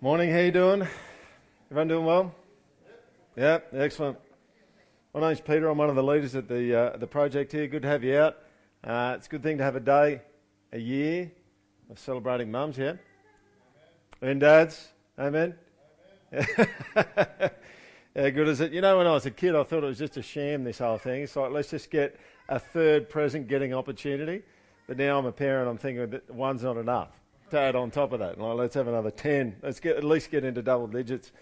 Morning, how you doing? Everyone doing well? Yeah, excellent. My name's Peter. I'm one of the leaders at the uh, the project here. Good to have you out. Uh, it's a good thing to have a day, a year of celebrating mums, yeah, and dads. Amen. Amen. yeah, good is it? You know, when I was a kid, I thought it was just a sham. This whole thing. It's like let's just get a third present getting opportunity. But now I'm a parent. I'm thinking that one's not enough to add on top of that. Like, let's have another 10. Let's get, at least get into double digits.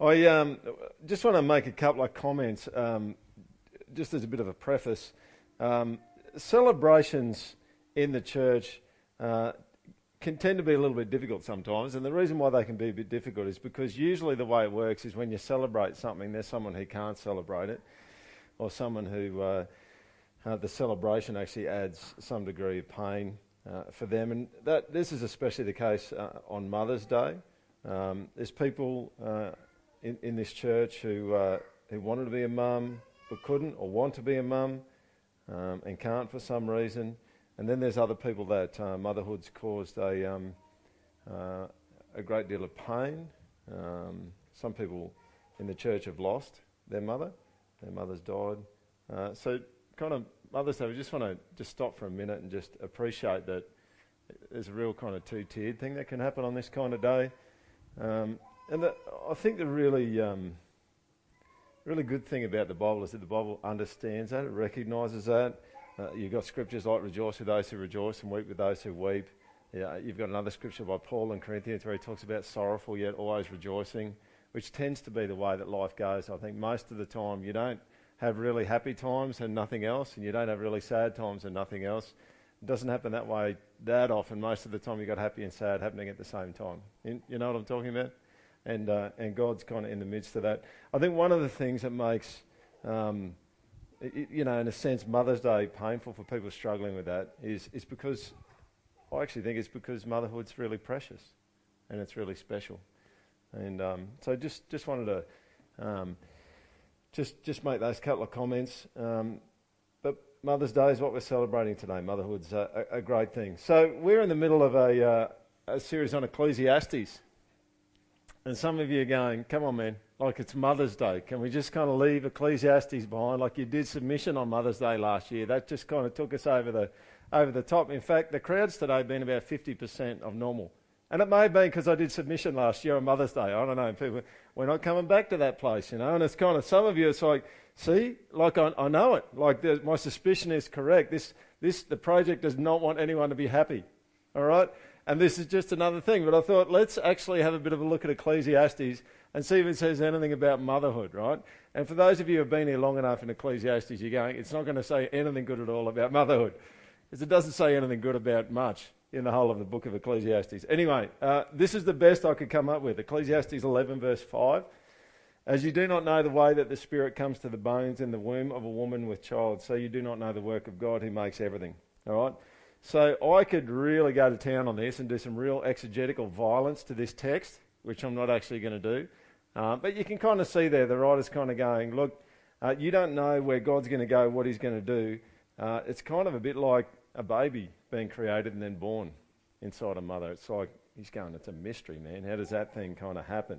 I um, just want to make a couple of comments, um, just as a bit of a preface. Um, celebrations in the church uh, can tend to be a little bit difficult sometimes, and the reason why they can be a bit difficult is because usually the way it works is when you celebrate something, there's someone who can't celebrate it, or someone who uh, uh, the celebration actually adds some degree of pain uh, for them. And that, this is especially the case uh, on Mother's Day. Um, there's people uh, in, in this church who, uh, who wanted to be a mum but couldn't, or want to be a mum um, and can't for some reason. And then there's other people that uh, motherhood's caused a, um, uh, a great deal of pain. Um, some people in the church have lost their mother, their mother's died. so, kind of Mother's Day, we just want to just stop for a minute and just appreciate that there's a real kind of two-tiered thing that can happen on this kind of day. Um, and the, I think the really, um, really good thing about the Bible is that the Bible understands that, it recognises that. Uh, you've got scriptures like rejoice with those who rejoice and weep with those who weep. Yeah, you've got another scripture by Paul in Corinthians where he talks about sorrowful yet always rejoicing, which tends to be the way that life goes. I think most of the time you don't have really happy times and nothing else, and you don't have really sad times and nothing else. It doesn't happen that way that often. Most of the time, you've got happy and sad happening at the same time. You, know what I'm talking about? And, uh, and God's kind of in the midst of that. I think one of the things that makes, um, it, you know, in a sense, Mother's Day painful for people struggling with that is, is because, I actually think it's because motherhood's really precious and it's really special. And um, so just, just wanted to. Um, just just make those couple of comments. Um, but Mother's Day is what we're celebrating today. Motherhood's a, a, great thing. So we're in the middle of a, uh, a series on Ecclesiastes, and some of you are going, "Come on, man! Like it's Mother's Day. Can we just kind of leave Ecclesiastes behind? Like you did submission on Mother's Day last year. That just kind of took us over the over the top. In fact, the crowds today have been about 50% of normal. And it may been because I did submission last year on Mother's Day. I don't know. People, we're not coming back to that place, you know. And it's kind of some of you. It's like, see, like I, I know it. Like the, my suspicion is correct. This, this, the project does not want anyone to be happy. All right. And this is just another thing. But I thought let's actually have a bit of a look at Ecclesiastes and see if it says anything about motherhood, right? And for those of you who have been here long enough in Ecclesiastes, you're going, it's not going to say anything good at all about motherhood, because it doesn't say anything good about much in the whole of the book of Ecclesiastes. Anyway, uh, this is the best I could come up with. Ecclesiastes 11, verse 5. As you do not know the way that the Spirit comes to the bones in the womb of a woman with child, so you do not know the work of God who makes everything. All right? So I could really go to town on this and do some real exegetical violence to this text, which I'm not actually going to do. Uh, but you can kind of see there, the writer's kind of going, look, uh, you don't know where God's going to go, what he's going to do. Uh, it's kind of a bit like a baby being created and then born inside a mother. It's like he's going, it's a mystery, man. How does that thing kind of happen?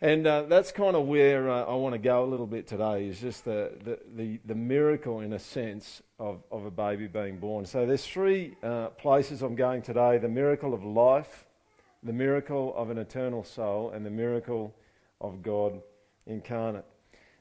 And uh, that's kind of where uh, I want to go a little bit today, is just the, the, the, the, miracle, in a sense, of, of a baby being born. So there's three uh, places I'm going today the miracle of life, the miracle of an eternal soul, and the miracle of God incarnate.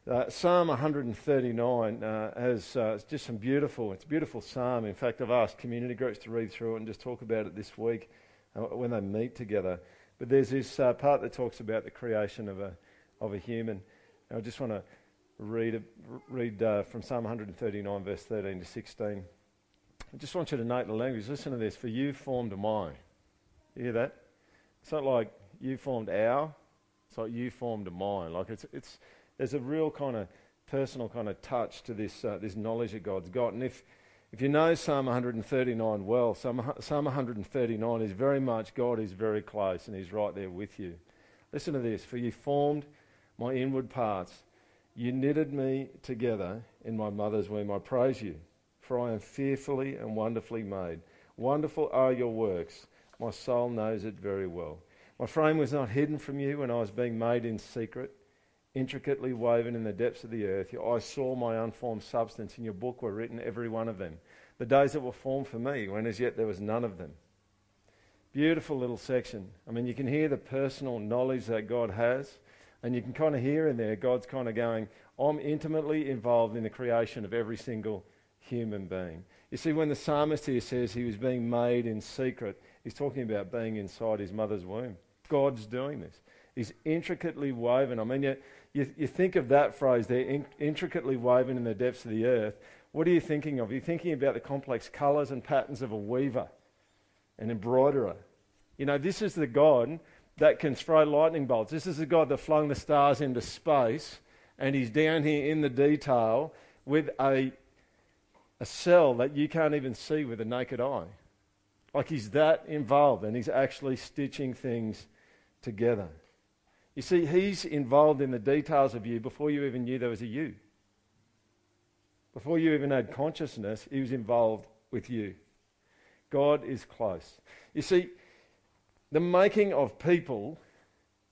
Uh, psalm 139 uh, has uh, just some beautiful, it's a beautiful psalm. In fact, I've asked community groups to read through it and just talk about it this week uh, when they meet together. But there's this uh, part that talks about the creation of a, of a human. And I just want to read, a, read uh, from Psalm 139, verse 13 to 16. I just want you to note the language. Listen to this. For you formed my. You hear that? It's not like you formed our. It's like you formed a mine. Like it's, it's, there's a real kind of personal kind of touch to this, uh, this knowledge that God's got. And if, if you know Psalm 139 well, Psalm, Psalm 139 is very much God is very close and He's right there with you. Listen to this For you formed my inward parts, you knitted me together in my mother's womb. I praise you, for I am fearfully and wonderfully made. Wonderful are your works. My soul knows it very well. My frame was not hidden from you when I was being made in secret, intricately woven in the depths of the earth. Your eyes saw my unformed substance. In your book were written, every one of them. The days that were formed for me, when as yet there was none of them. Beautiful little section. I mean, you can hear the personal knowledge that God has, and you can kind of hear in there God's kind of going, I'm intimately involved in the creation of every single human being. You see, when the psalmist here says he was being made in secret, he's talking about being inside his mother's womb. God's doing this. He's intricately woven. I mean, you, you, you think of that phrase there, in, intricately woven in the depths of the earth. What are you thinking of? You're thinking about the complex colours and patterns of a weaver, an embroiderer. You know, this is the God that can throw lightning bolts. This is the God that flung the stars into space, and he's down here in the detail with a, a cell that you can't even see with a naked eye. Like he's that involved, and he's actually stitching things together. You see, he's involved in the details of you before you even knew there was a you. Before you even had consciousness, he was involved with you. God is close. You see, the making of people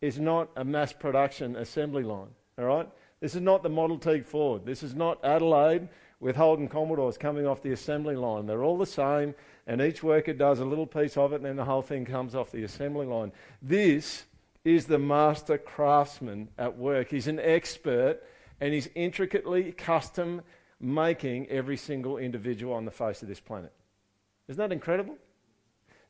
is not a mass production assembly line, all right? This is not the Model T Ford. This is not Adelaide with Holden Commodores coming off the assembly line. They're all the same, and each worker does a little piece of it, and then the whole thing comes off the assembly line. This is the master craftsman at work. He's an expert, and he's intricately custom making every single individual on the face of this planet. Isn't that incredible?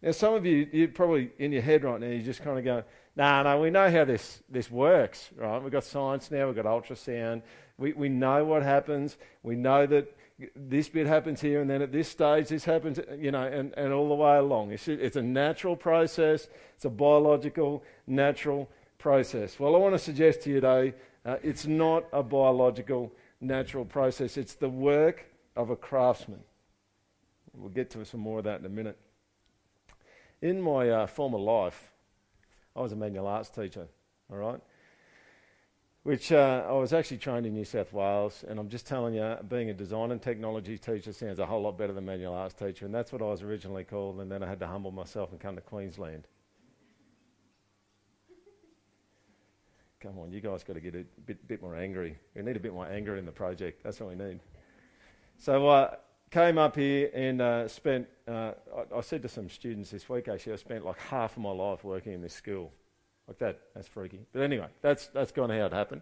Now, some of you, you're probably in your head right now, you're just kind of going, no, nah, no, we know how this, this works, right? We've got science now, we've got ultrasound, we, we know what happens, we know that this bit happens here, and then at this stage, this happens, you know, and, and all the way along. It's, it's a natural process, it's a biological, natural process. Well, I want to suggest to you today uh, it's not a biological, natural process, it's the work of a craftsman. We'll get to some more of that in a minute. In my uh, former life, I was a manual arts teacher, all right? Which uh, I was actually trained in New South Wales, and I'm just telling you, being a design and technology teacher sounds a whole lot better than manual arts teacher, and that's what I was originally called, and then I had to humble myself and come to Queensland. Come on, you guys got to get a bit, bit more angry. We need a bit more anger in the project. That's what we need. So, uh, came up here and uh, spent, uh, I, I, said to some students this week actually, I spent like half of my life working in this school. Like that, that's freaky. But anyway, that's, that's kind of how it happened.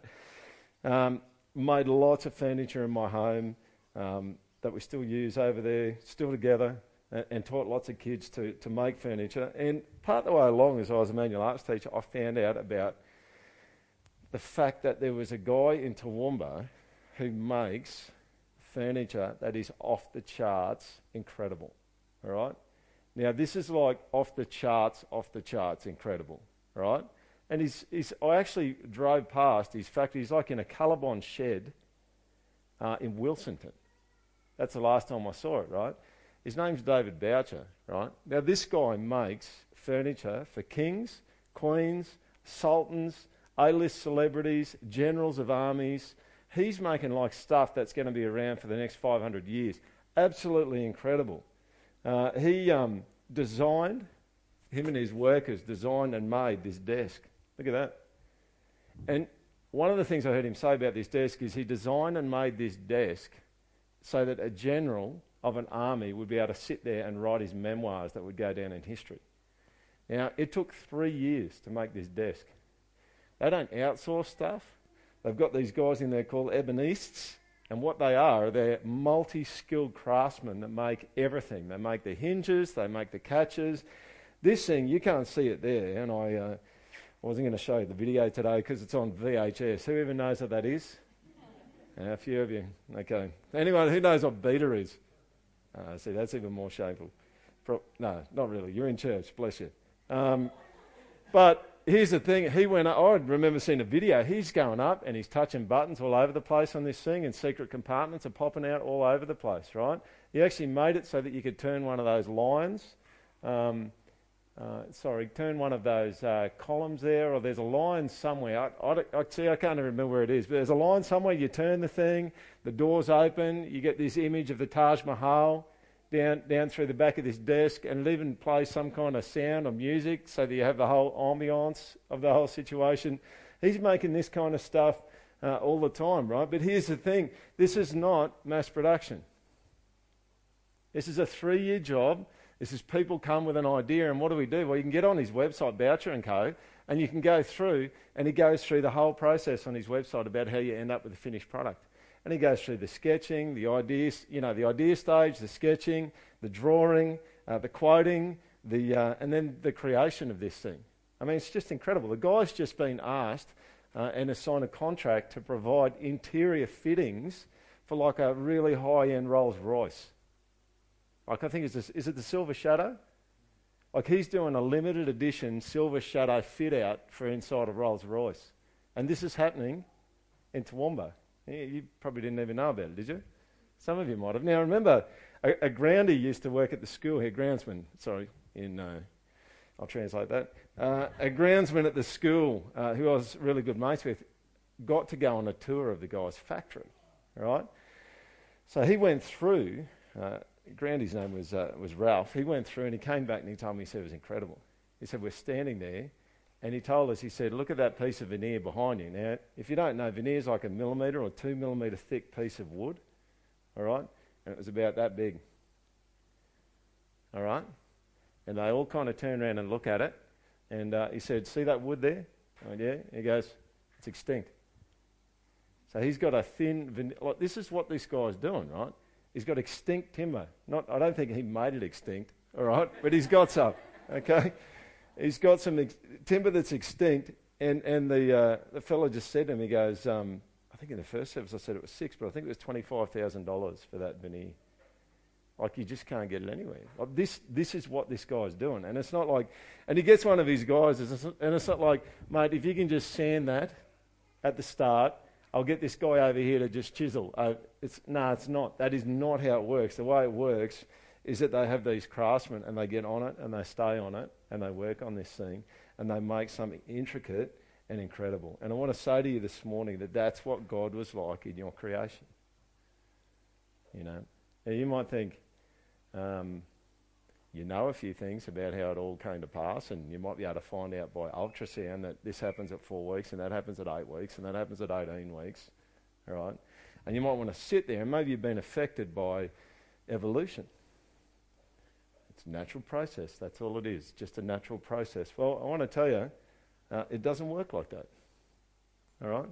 Um, made lots of furniture in my home um, that we still use over there, still together, and, and, taught lots of kids to, to make furniture. And part of the way along, as I was a manual arts teacher, I found out about the fact that there was a guy in Toowoomba who makes furniture that is off the charts incredible. All right? Now, this is like off the charts, off the charts incredible. Right? And he's, he's, I actually drove past his factory. He's like in a Colorbond shed uh, in Wilsonton. That's the last time I saw it, right? His name's David Boucher, right? Now, this guy makes furniture for kings, queens, sultans, A list celebrities, generals of armies, he's making like stuff that's going to be around for the next 500 years. Absolutely incredible. Uh, he um, designed, him and his workers designed and made this desk. Look at that. And one of the things I heard him say about this desk is he designed and made this desk so that a general of an army would be able to sit there and write his memoirs that would go down in history. Now, it took three years to make this desk. They don't outsource stuff. They've got these guys in there called ebonists, and what they are, they're multi skilled craftsmen that make everything. They make the hinges, they make the catches. This thing, you can't see it there, and I, uh, wasn't going to show you the video today because it's on VHS. Who even knows what that is? A few of you. Okay. Anyone who knows what beta is? Uh, see, that's even more shameful. Pro- no, not really. You're in church. Bless you. Um, but here's the thing. He went up, I remember seeing a video. He's going up and he's touching buttons all over the place on this thing, and secret compartments are popping out all over the place, right? He actually made it so that you could turn one of those lines. Um, uh, sorry, turn one of those uh, columns there, or there's a line somewhere. I, I, I, see, I can't even remember where it is, but there's a line somewhere. You turn the thing, the doors open, you get this image of the Taj Mahal down, down through the back of this desk and even plays some kind of sound or music so that you have the whole ambiance of the whole situation. He's making this kind of stuff uh, all the time, right? But here's the thing this is not mass production. This is a three year job. This is people come with an idea, and what do we do? Well, you can get on his website, Boucher and Co., and you can go through, and he goes through the whole process on his website about how you end up with a finished product. And he goes through the sketching, the ideas, you know, the idea stage, the sketching, the drawing, uh, the quoting, the, uh, and then the creation of this thing. I mean, it's just incredible. The guy's just been asked uh, and assigned a contract to provide interior fittings for like a really high-end Rolls Royce. Like I think it's this, is it the Silver Shadow? Like he's doing a limited edition Silver Shadow fit out for inside of Rolls Royce, and this is happening in Toowoomba. You probably didn't even know about it, did you? Some of you might have. Now, remember, a, a used to work at the school here, groundsman, sorry, in, uh, I'll translate that. Uh, a groundsman at the school uh, who I was really good mates with got to go on a tour of the guy's factory, right? So he went through, uh, Grandy's name was, uh, was Ralph. He went through and he came back and he told me, he said it was incredible. He said, We're standing there and he told us, he said, look at that piece of veneer behind you. Now, if you don't know, veneer is like a millimetre or two millimetre thick piece of wood. All right? And it was about that big. All right? And they all kind of turn around and look at it. And uh, he said, see that wood there? I went, yeah. He goes, it's extinct. So he's got a thin veneer. Like, this is what this guy's doing, right? He's got extinct timber. Not, I don't think he made it extinct, all right? But he's got some, okay? he's got some ex- timber that's extinct, and, and the, uh, the fellow just said to him, he goes, um, I think in the first service I said it was six, but I think it was $25,000 for that veneer. Like, you just can't get it anywhere. Like this, this is what this guy's doing. And it's not like, and he gets one of his guys, and it's not like, mate, if you can just sand that at the start, I'll get this guy over here to just chisel. Uh, it's, no, it's not. That is not how it works. The way it works is that they have these craftsmen and they get on it and they stay on it and they work on this thing and they make something intricate and incredible. And I want to say to you this morning that that's what God was like in your creation. You know, now you might think, um, you know a few things about how it all came to pass, and you might be able to find out by ultrasound that this happens at four weeks, and that happens at eight weeks, and that happens at 18 weeks, right? And you might want to sit there, and maybe you've been affected by evolution. It's a natural process. That's all it is. Just a natural process. Well, I want to tell you, uh, it doesn't work like that. All right?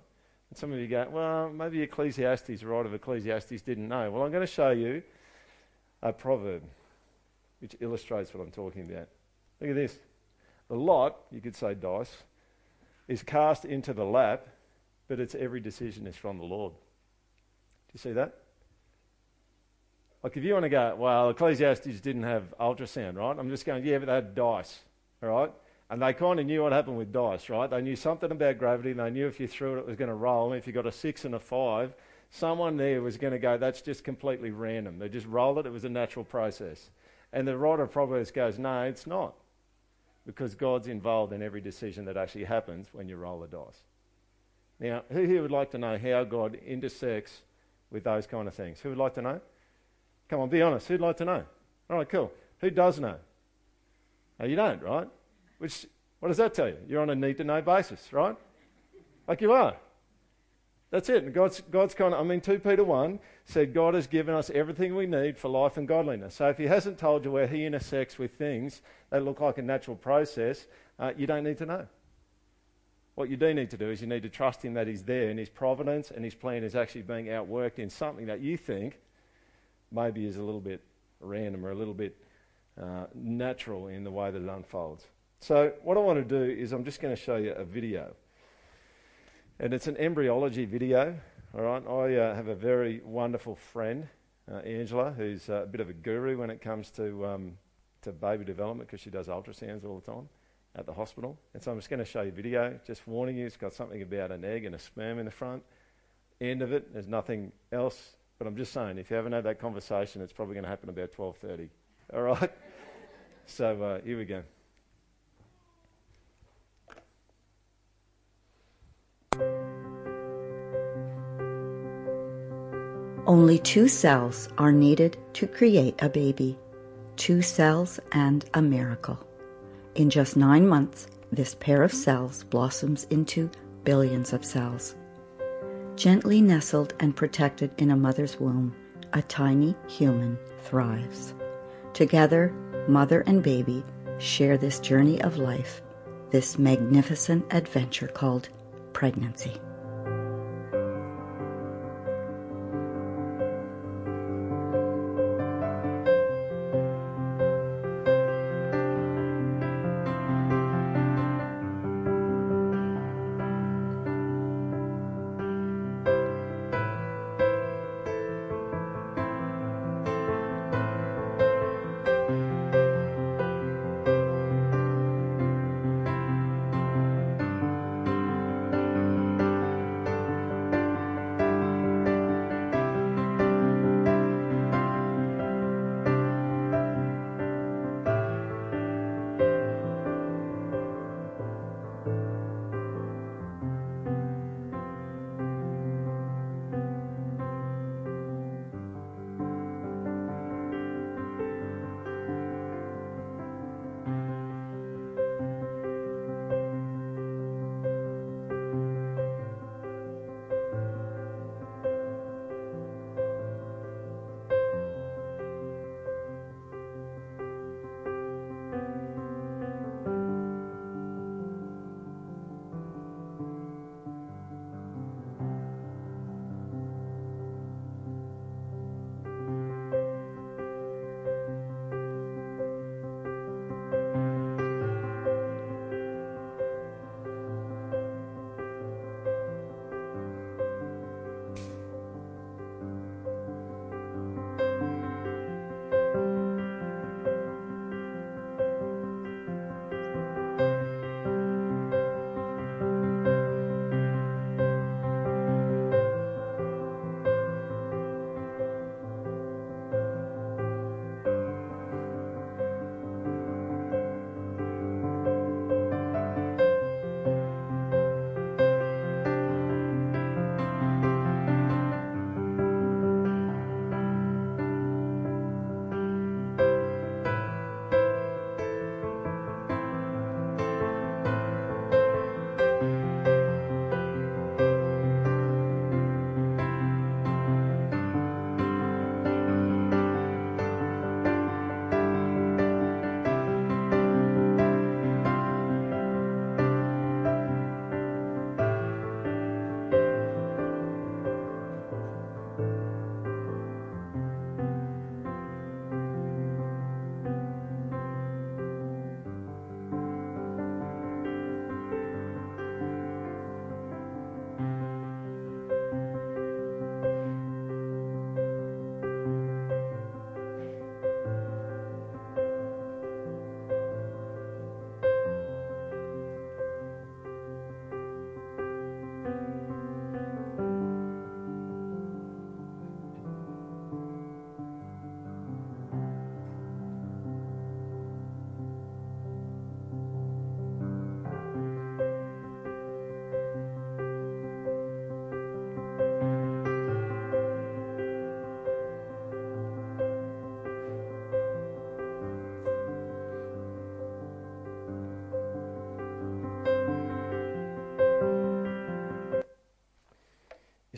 And some of you go, well, maybe Ecclesiastes right if Ecclesiastes didn't know. Well, I'm going to show you a proverb which illustrates what I'm talking about. Look at this. The lot, you could say dice, is cast into the lap, but its every decision is from the Lord. Do you see that? Like if you want to go, well, Ecclesiastes didn't have ultrasound, right? I'm just going, yeah, but they had dice, all right? And they kind of knew what happened with dice, right? They knew something about gravity. They knew if you threw it, it was going to roll. And if you got a six and a five, someone there was going to go, that's just completely random. They just rolled it. It was a natural process. And the writer of Proverbs goes, no, it's not. Because God's involved in every decision that actually happens when you roll the dice. Now, who here would like to know how God intersects with those kind of things? Who would like to know? Come on, be honest. Who'd like to know? All right, cool. Who does know? No, you don't, right? Which, what does that tell you? You're on a need to know basis, right? Like you are. That's it. And God's, God's kind of, I mean, 2 Peter 1 said God has given us everything we need for life and godliness. So if He hasn't told you where He intersects with things that look like a natural process, uh, you don't need to know. What you do need to do is you need to trust Him that He's there and His providence and His plan is actually being outworked in something that you think maybe is a little bit random or a little bit uh, natural in the way that it unfolds. So, what I want to do is I'm just going to show you a video. And it's an embryology video. All right, I uh, have a very wonderful friend, uh, Angela, who's a bit of a guru when it comes to um, to baby development because she does ultrasounds all the time at the hospital. And so I'm just going to show you a video, just warning you, it's got something about an egg and a sperm in the front. End of it, there's nothing else but I'm just saying, if you haven't had that conversation, it's probably going to happen about 12:30. All right. so uh, here we go. Only two cells are needed to create a baby. Two cells and a miracle. In just nine months, this pair of cells blossoms into billions of cells. Gently nestled and protected in a mother's womb, a tiny human thrives. Together, mother and baby share this journey of life, this magnificent adventure called pregnancy.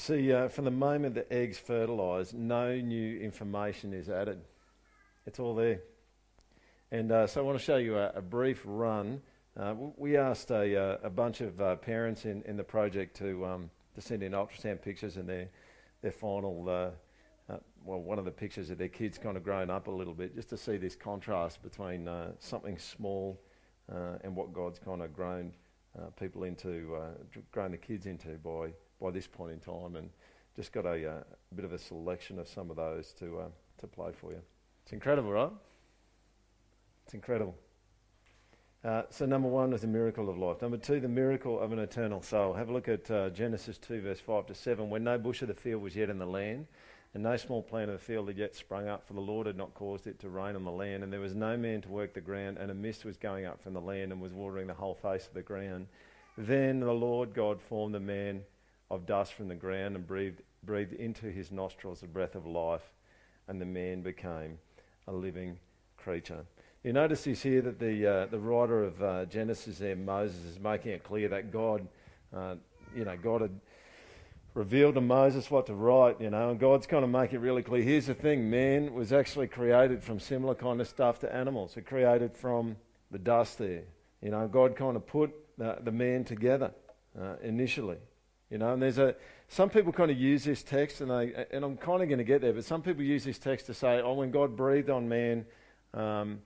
See, uh, from the moment the eggs fertilise, no new information is added. It's all there. And uh, so I want to show you a, a brief run. Uh, we asked a, uh, a bunch of uh, parents in, in the project to, um, to send in ultrasound pictures and their, their final, uh, well, one of the pictures of their kids kind of grown up a little bit, just to see this contrast between something small and what God's kind of grown people into, grown the kids into by by this point in time, and just got a, uh, bit of a selection of some of those to uh, to play for you. It's incredible, right? It's incredible. Uh, so number one is the miracle of life. Number two, the miracle of an eternal soul. Have a look at uh, Genesis 2, verse 5 to 7. When no bush of the field was yet in the land, and no small plant of the field had yet sprung up, for the Lord had not caused it to rain on the land, and there was no man to work the ground, and a mist was going up from the land and was watering the whole face of the ground. Then the Lord God formed the man of dust from the ground and breathed breathed into his nostrils the breath of life, and the man became a living creature. You notice this here that the, uh, the writer of uh, Genesis there, Moses, is making it clear that God, uh, you know, God had revealed to Moses what to write, you know, and God's kind of making it really clear. Here's the thing man was actually created from similar kind of stuff to animals. It created from the dust there. You know, God kind of put the, the man together uh, initially. You know, and there's a some people kind of use this text, and they and I'm kind of going to get there, but some people use this text to say, oh, when God breathed on man, um,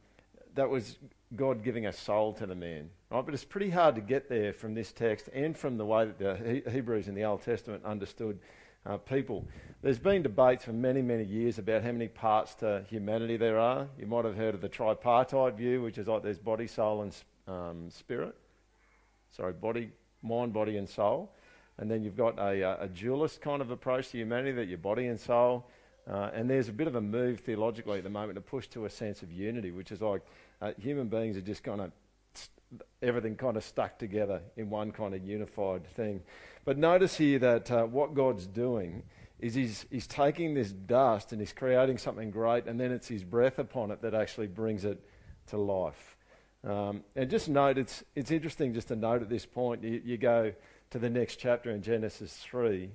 that was God giving a soul to the man, right? But it's pretty hard to get there from this text and from the way that the Hebrews in the Old Testament understood uh, people. There's been debates for many, many years about how many parts to humanity there are. You might have heard of the tripartite view, which is like there's body, soul, and um, spirit. Sorry, body, mind, body, and soul. And then you've got a, uh, a dualist kind of approach to humanity that your body and soul. Uh, and there's a bit of a move theologically at the moment to push to a sense of unity, which is like uh, human beings are just kind of everything kind of stuck together in one kind of unified thing. But notice here that uh, what God's doing is he's, he's taking this dust and he's creating something great, and then it's his breath upon it that actually brings it to life. Um, and just note, it's, it's interesting just to note at this point, you, you go to the next chapter in Genesis 3,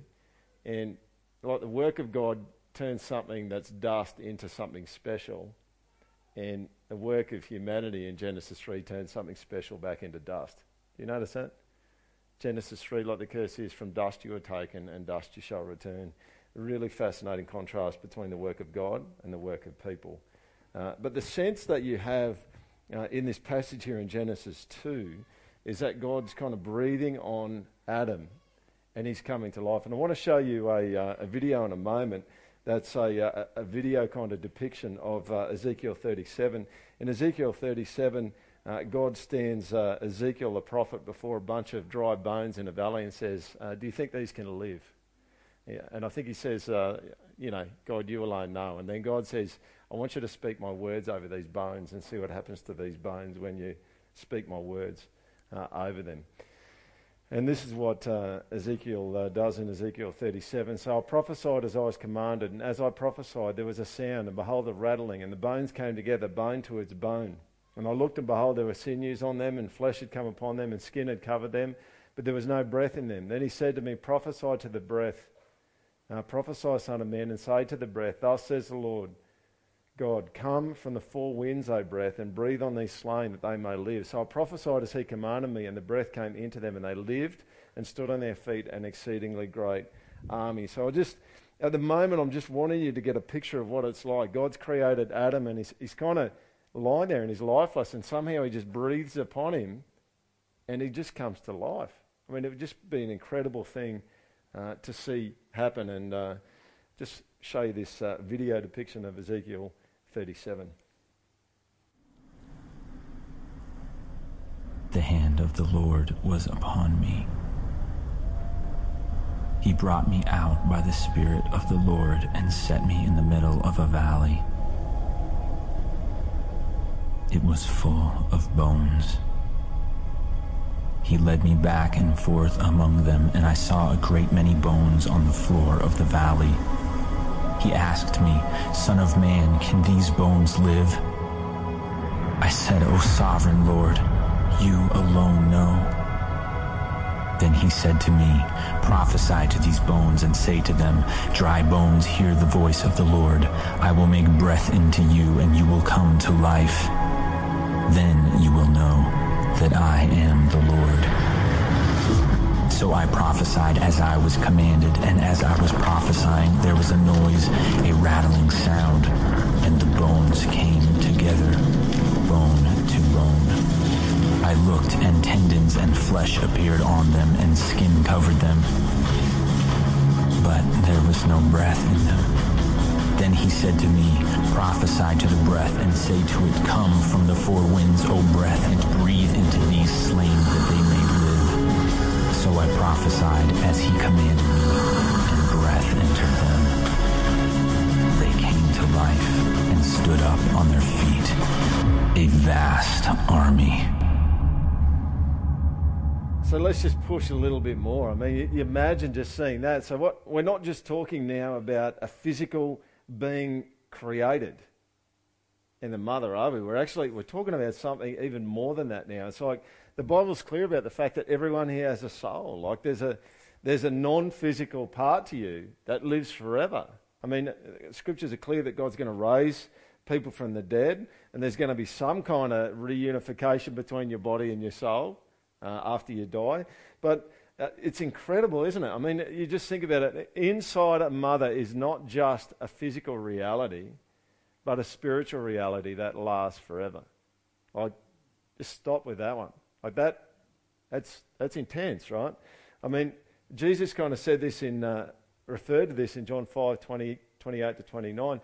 and like the work of God turns something that's dust into something special, and the work of humanity in Genesis 3 turns something special back into dust. Do you notice that? Genesis 3, like the curse is, from dust you are taken, and dust you shall return. A really fascinating contrast between the work of God and the work of people. Uh, but the sense that you have uh, in this passage here in Genesis 2 is that God's kind of breathing on Adam and he's coming to life. And I want to show you a, uh, a video in a moment that's a, a, a, video kind of depiction of uh, Ezekiel 37. In Ezekiel 37, uh, God stands uh, Ezekiel the prophet before a bunch of dry bones in a valley and says, uh, Do you think these can live? Yeah, and I think he says, uh, You know, God, you alone know. And then God says, I want you to speak my words over these bones and see what happens to these bones when you speak my words uh, over them. And this is what uh, Ezekiel uh, does in Ezekiel 37. So I prophesied as I was commanded, and as I prophesied, there was a sound, and behold, a rattling, and the bones came together, bone to its bone. And I looked, and behold, there were sinews on them, and flesh had come upon them, and skin had covered them, but there was no breath in them. Then he said to me, Prophesy to the breath. Uh, prophesy, Son of Man, and say to the breath, Thus says the Lord God, come from the four winds, O breath, and breathe on these slain that they may live. So I prophesied as he commanded me, and the breath came into them, and they lived and stood on their feet, an exceedingly great army. So I just, at the moment, I'm just wanting you to get a picture of what it's like. God's created Adam, and he's, he's kind of lying there and he's lifeless, and somehow he just breathes upon him, and he just comes to life. I mean, it would just be an incredible thing uh, to see happen, and uh, just show you this uh, video depiction of Ezekiel 37. The hand of the Lord was upon me. He brought me out by the Spirit of the Lord and set me in the middle of a valley. It was full of bones. He led me back and forth among them, and I saw a great many bones on the floor of the valley. He asked me, Son of man, can these bones live? I said, O sovereign Lord, you alone know. Then he said to me, Prophesy to these bones and say to them, Dry bones, hear the voice of the Lord. I will make breath into you, and you will come to life. Then you will know that I am the Lord. So I prophesied as I was commanded, and as I was prophesying, there was a noise, a rattling sound, and the bones came together, bone to bone. I looked, and tendons and flesh appeared on them, and skin covered them. But there was no breath in them. Then he said to me, Prophesy to the breath, and say to it, Come from the four winds, O breath, and breathe into these slain that they so I prophesied as he commanded me, and breath entered them. They came to life and stood up on their feet, a vast army. So let's just push a little bit more. I mean, you, imagine just seeing that. So what we're not just talking now about a physical being created in the mother, are we? We're actually we're talking about something even more than that now. It's like the Bible's clear about the fact that everyone here has a soul. Like there's a there's a non-physical part to you that lives forever. I mean, scriptures are clear that God's going to raise people from the dead, and there's going to be some kind of reunification between your body and your soul uh, after you die. But uh, it's incredible, isn't it? I mean, you just think about it. Inside a mother is not just a physical reality, but a spiritual reality that lasts forever. Like, just stop with that one. Like that, that's that's intense, right? I mean, Jesus kind of said this in, uh, referred to this in John 5, 20, 28 to 29.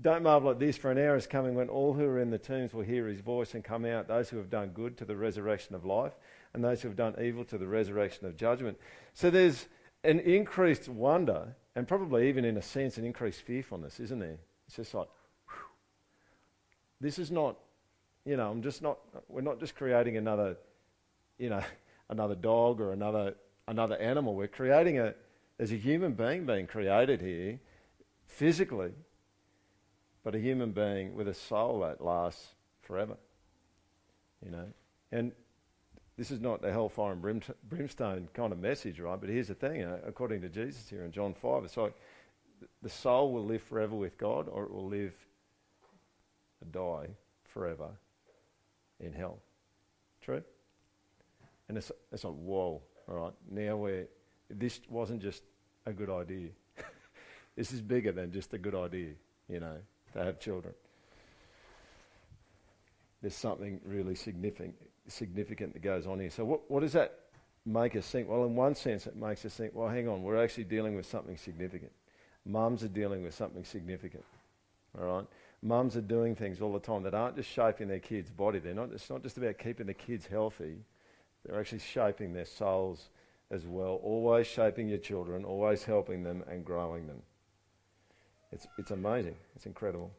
Don't marvel at this, for an hour is coming when all who are in the tombs will hear his voice and come out, those who have done good to the resurrection of life, and those who have done evil to the resurrection of judgment. So there's an increased wonder, and probably even in a sense, an increased fearfulness, isn't there? It's just like, whew. this is not, you know, I'm just not, we're not just creating another, you know, another dog or another another animal. We're creating a, there's a human being being created here, physically, but a human being with a soul that lasts forever. You know, and this is not a hellfire and brimstone kind of message, right? But here's the thing, uh, according to Jesus here in John 5, it's like the soul will live forever with God or it will live, and die forever in hell. True? And it's, it's like, whoa, all right, now we're, this wasn't just a good idea. this is bigger than just a good idea, you know, to have children. There's something really significant, significant that goes on here. So, what, what does that make us think? Well, in one sense, it makes us think, well, hang on, we're actually dealing with something significant. Mums are dealing with something significant. All right? Mums are doing things all the time that aren't just shaping their kids' body. They're not, it's not just about keeping the kids healthy. They're actually shaping their souls as well, always shaping your children, always helping them and growing them. It's, it's amazing. It's incredible.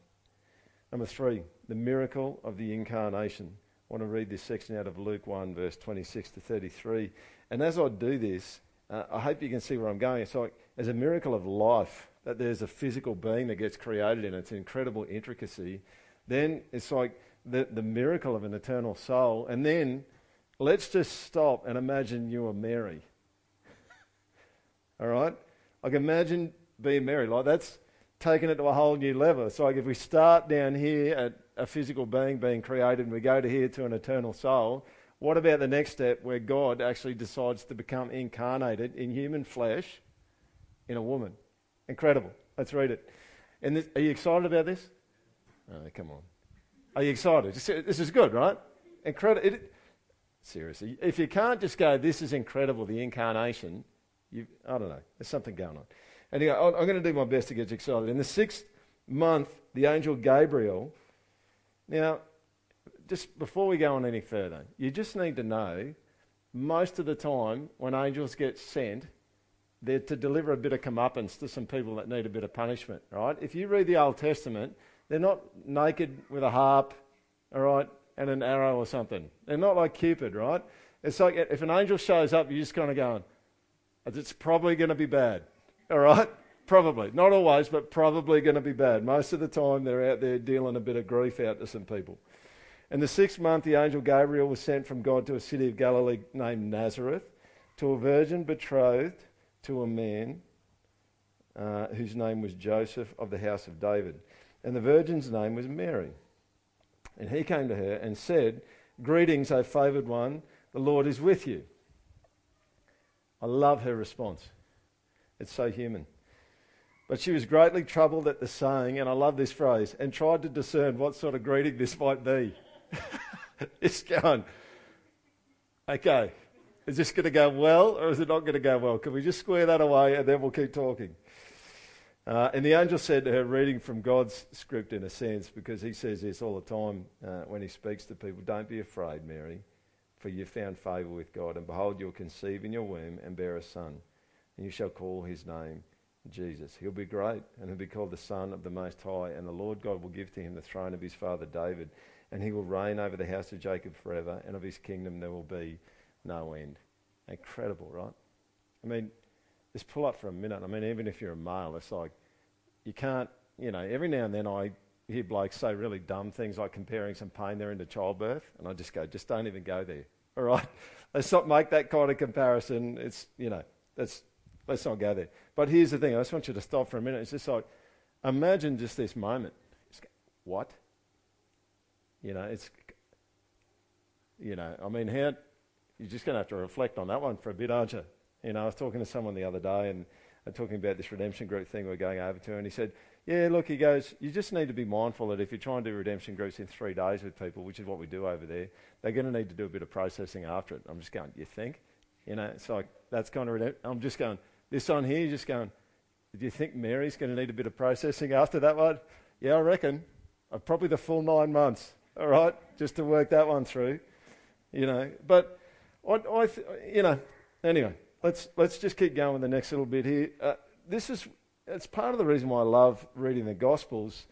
Number three, the miracle of the incarnation. I want to read this section out of Luke 1, verse 26 to 33. And as I do this, uh, I hope you can see where I'm going. It's like, as a miracle of life, that there's a physical being that gets created in its incredible intricacy. Then it's like the, the miracle of an eternal soul. And then Let's just stop and imagine you are Mary. All right? Like imagine being Mary. Like that's taking it to a whole new level. So like if we start down here at a physical being being created and we go to here to an eternal soul, what about the next step where God actually decides to become incarnated in human flesh in a woman? Incredible. Let's read it. And this, are you excited about this? Oh, come on. Are you excited? This is good, right? Incredible. Seriously. If you can't just go, this is incredible, the incarnation, you, I don't know, there's something going on. Anyway, I'm going to do my best to get you excited. In the sixth month, the angel Gabriel. Now, just before we go on any further, you just need to know most of the time when angels get sent, they're to deliver a bit of comeuppance to some people that need a bit of punishment, right? If you read the Old Testament, they're not naked with a harp, all right? And an arrow or something. They're not like Cupid, right? It's like if an angel shows up, you're just kind of going, it's probably going to be bad. All right? Probably. Not always, but probably going to be bad. Most of the time, they're out there dealing a bit of grief out to some people. In the sixth month, the angel Gabriel was sent from God to a city of Galilee named Nazareth to a virgin betrothed to a man uh, whose name was Joseph of the house of David. And the virgin's name was Mary. And he came to her and said, Greetings, O favoured one, the Lord is with you. I love her response. It's so human. But she was greatly troubled at the saying, and I love this phrase, and tried to discern what sort of greeting this might be. it's going, okay, is this going to go well or is it not going to go well? Can we just square that away and then we'll keep talking? Uh, and the angel said to her, reading from God's script in a sense, because he says this all the time uh, when he speaks to people Don't be afraid, Mary, for you've found favour with God. And behold, you'll conceive in your womb and bear a son, and you shall call his name Jesus. He'll be great, and he'll be called the Son of the Most High. And the Lord God will give to him the throne of his father David, and he will reign over the house of Jacob forever, and of his kingdom there will be no end. Incredible, right? I mean, just pull up for a minute. I mean, even if you're a male, it's like you can't, you know, every now and then I hear blokes say really dumb things like comparing some pain there into childbirth, and I just go, just don't even go there. All right? Let's not make that kind of comparison. It's, you know, let's, let's not go there. But here's the thing I just want you to stop for a minute. It's just like, imagine just this moment. What? You know, it's, you know, I mean, how, you're just going to have to reflect on that one for a bit, aren't you? You know, I was talking to someone the other day and I'm talking about this redemption group thing we're going over to, and he said, Yeah, look, he goes, You just need to be mindful that if you try and do redemption groups in three days with people, which is what we do over there, they're going to need to do a bit of processing after it. I'm just going, You think? You know, it's like, that's kind of, I'm just going, this on here, you're just going, Do you think Mary's going to need a bit of processing after that one? Yeah, I reckon. Uh, probably the full nine months, all right, just to work that one through, you know. But, I, I th- you know, anyway let's, let's just keep going with the next little bit here. Uh, this is it's part of the reason why I love reading the Gospels.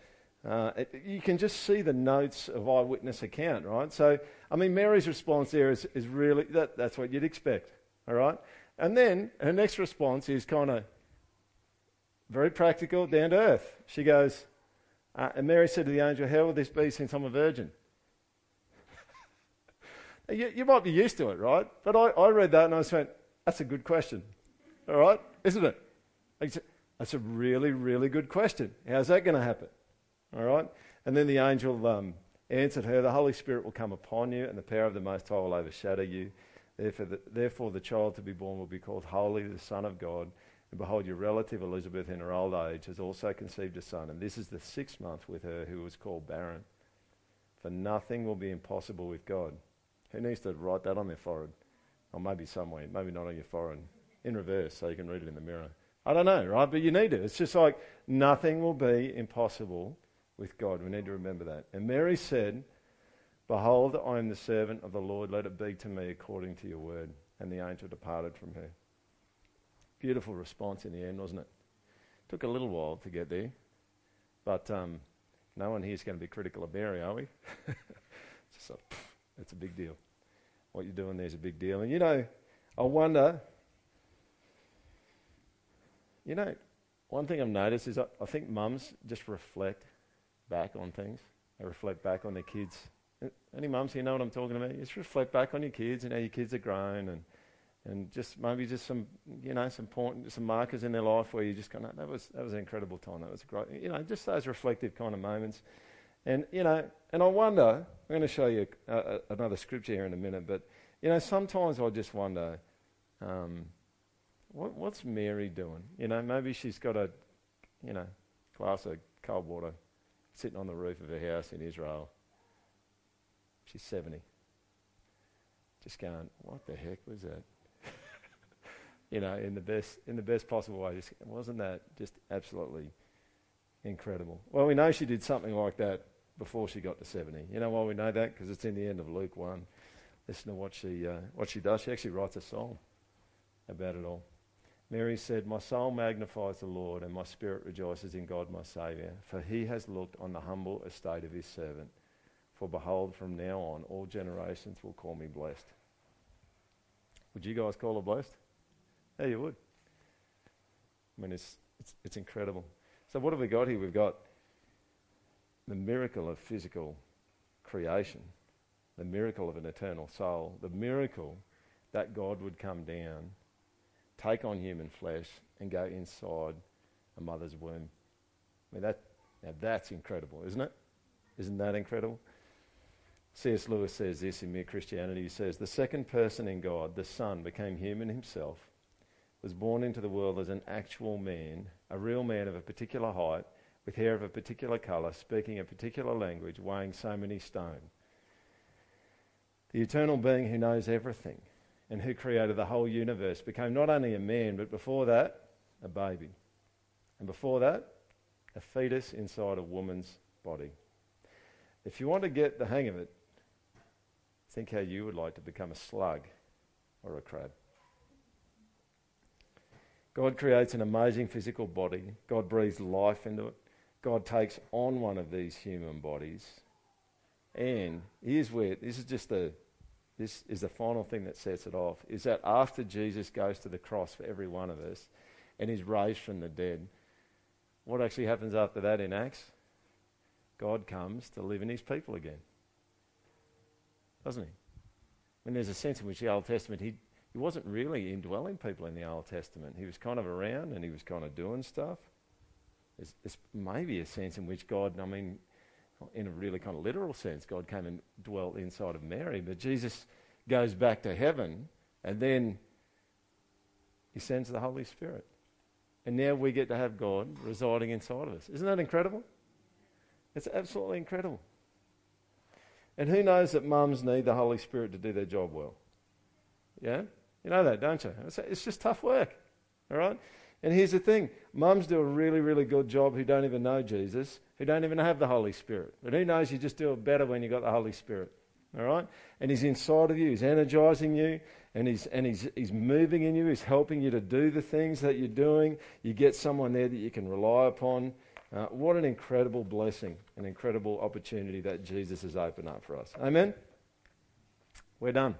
Uh, it, you can just see the notes of eyewitness account, right? So, I mean, Mary's response there is, is really that, that's what you'd expect, all right? And then her next response is kind of very practical, down to earth. She goes, uh, and Mary said to the angel, How will this be since I'm a virgin? you, you, might be used to it, right? But I, I read that and I just went, that's a good question. All right? Isn't it? That's a really, really good question. How's that going to happen? All right? And then the angel um, answered her, The Holy Spirit will come upon you, and the power of the Most High will overshadow you. Therefore the, therefore, the child to be born will be called Holy, the Son of God. And behold, your relative Elizabeth, in her old age, has also conceived a son. And this is the sixth month with her who was called barren. For nothing will be impossible with God. Who needs to write that on their forehead? Or maybe somewhere, maybe not on your forehead, in reverse so you can read it in the mirror. I don't know, right? But you need to. It's just like nothing will be impossible with God. We need to remember that. And Mary said, Behold, I am the servant of the Lord. Let it be to me according to your word. And the angel departed from her. Beautiful response in the end, wasn't it? Took a little while to get there. But um, no one here is going to be critical of Mary, are we? just it's a big deal what you're doing there is a big deal. And you know, I wonder, you know, one thing I've noticed is I, I think mums just reflect back on things. They reflect back on their kids. Any mums here know what I'm talking about? Just reflect back on your kids and how your kids are grown and and just maybe just some you know some point some markers in their life where you just kind of that was that was an incredible time. That was a great. You know, just those reflective kind of moments. And, you know, and I wonder, I'm going to show you another scripture here in a minute, but, you know, sometimes I just wonder, um, what, what's Mary doing? You know, maybe she's got a, you know, glass of cold water sitting on the roof of her house in Israel. She's 70. Just going, what the heck was that? you know, in the best in the best possible way. Just, wasn't that just absolutely incredible? Well, we know she did something like that before she got to 70. You know why we know that? Because it's in the end of Luke 1. Listen to what she, uh, what she does. She actually writes a song about it all. Mary said, My soul magnifies the Lord, and my spirit rejoices in God my Saviour, for he has looked on the humble estate of his servant. For behold, from now on, all generations will call me blessed. Would you guys call her blessed? Yeah, you would. I mean, it's, it's, it's incredible. So, what have we got here? We've got the miracle of physical creation, the miracle of an eternal soul, the miracle that God would come down, take on human flesh, and go inside a mother's womb. I mean, that, now that's incredible, isn't it? Isn't that incredible? C.S. Lewis says this in Mere Christianity. He says, The second person in God, the Son, became human himself, was born into the world as an actual man, a real man of a particular height, with hair of a particular colour, speaking a particular language, weighing so many stone. The eternal being who knows everything and who created the whole universe became not only a man, but before that, a baby. And before that, a fetus inside a woman's body. If you want to get the hang of it, think how you would like to become a slug or a crab. God creates an amazing physical body. God breathes life into it. God takes on one of these human bodies. And here's where this is just the this is the final thing that sets it off, is that after Jesus goes to the cross for every one of us and is raised from the dead, what actually happens after that in Acts? God comes to live in his people again. Doesn't he? I mean, there's a sense in which the Old Testament, he, he wasn't really indwelling people in the Old Testament. He was kind of around and he was kind of doing stuff. There's, maybe a sense in which God, I mean, in a really kind of literal sense, God came and dwelt inside of Mary, but Jesus goes back to heaven and then he sends the Holy Spirit. And now we get to have God residing inside of us. Isn't that incredible? It's absolutely incredible. And who knows that mums need the Holy Spirit to do their job well? Yeah? You know that, don't you? It's just tough work. All right? And here's the thing mums do a really, really good job who don't even know Jesus, who don't even have the Holy Spirit. But who knows you just do it better when you've got the Holy Spirit. All right? And He's inside of you, He's energizing you, and he's, and he's, he's moving in you, He's helping you to do the things that you're doing. You get someone there that you can rely upon. Uh, what an incredible blessing, an incredible opportunity that Jesus has opened up for us. Amen? We're done.